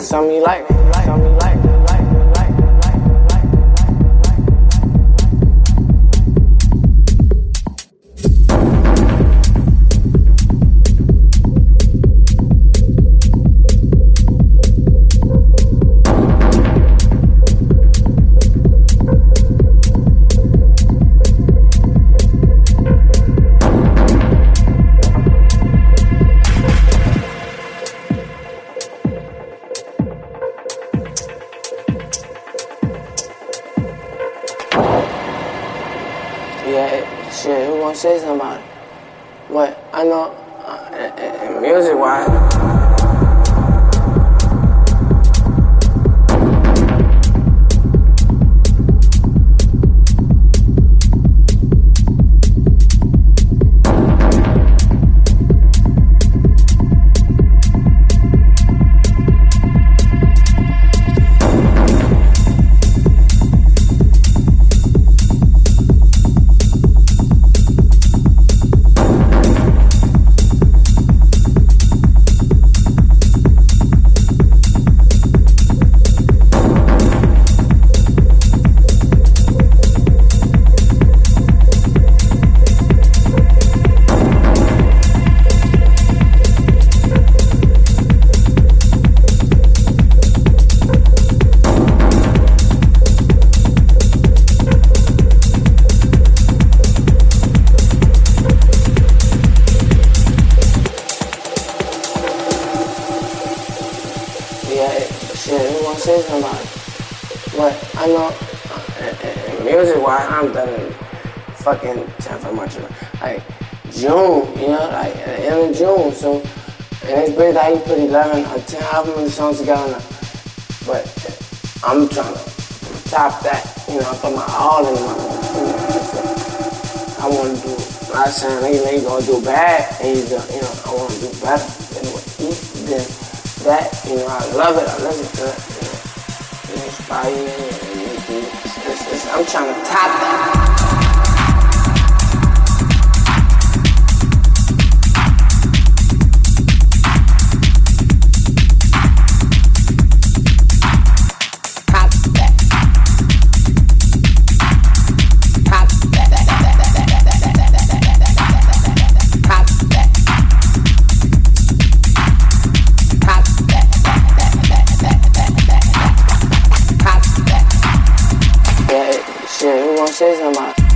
Something you like. Something you like. Yeah, shit, who gonna say it? But I know, uh, music wise. Yeah, gonna say something about it? But I know, uh, music wise, I'm done fucking time for much like June, you know, like the end of June. So, and it's how you put 11 or 10 album songs together. Now. But I'm trying to top that, you know, I put my all in my, I want to do. Last time, nigga, nigga gonna do bad, and do, you know, I want to do better than what he did that, you know, I love it, I to it, you know, it inspire me, and it, it, it's, it's, I'm trying to top that. That. Top that.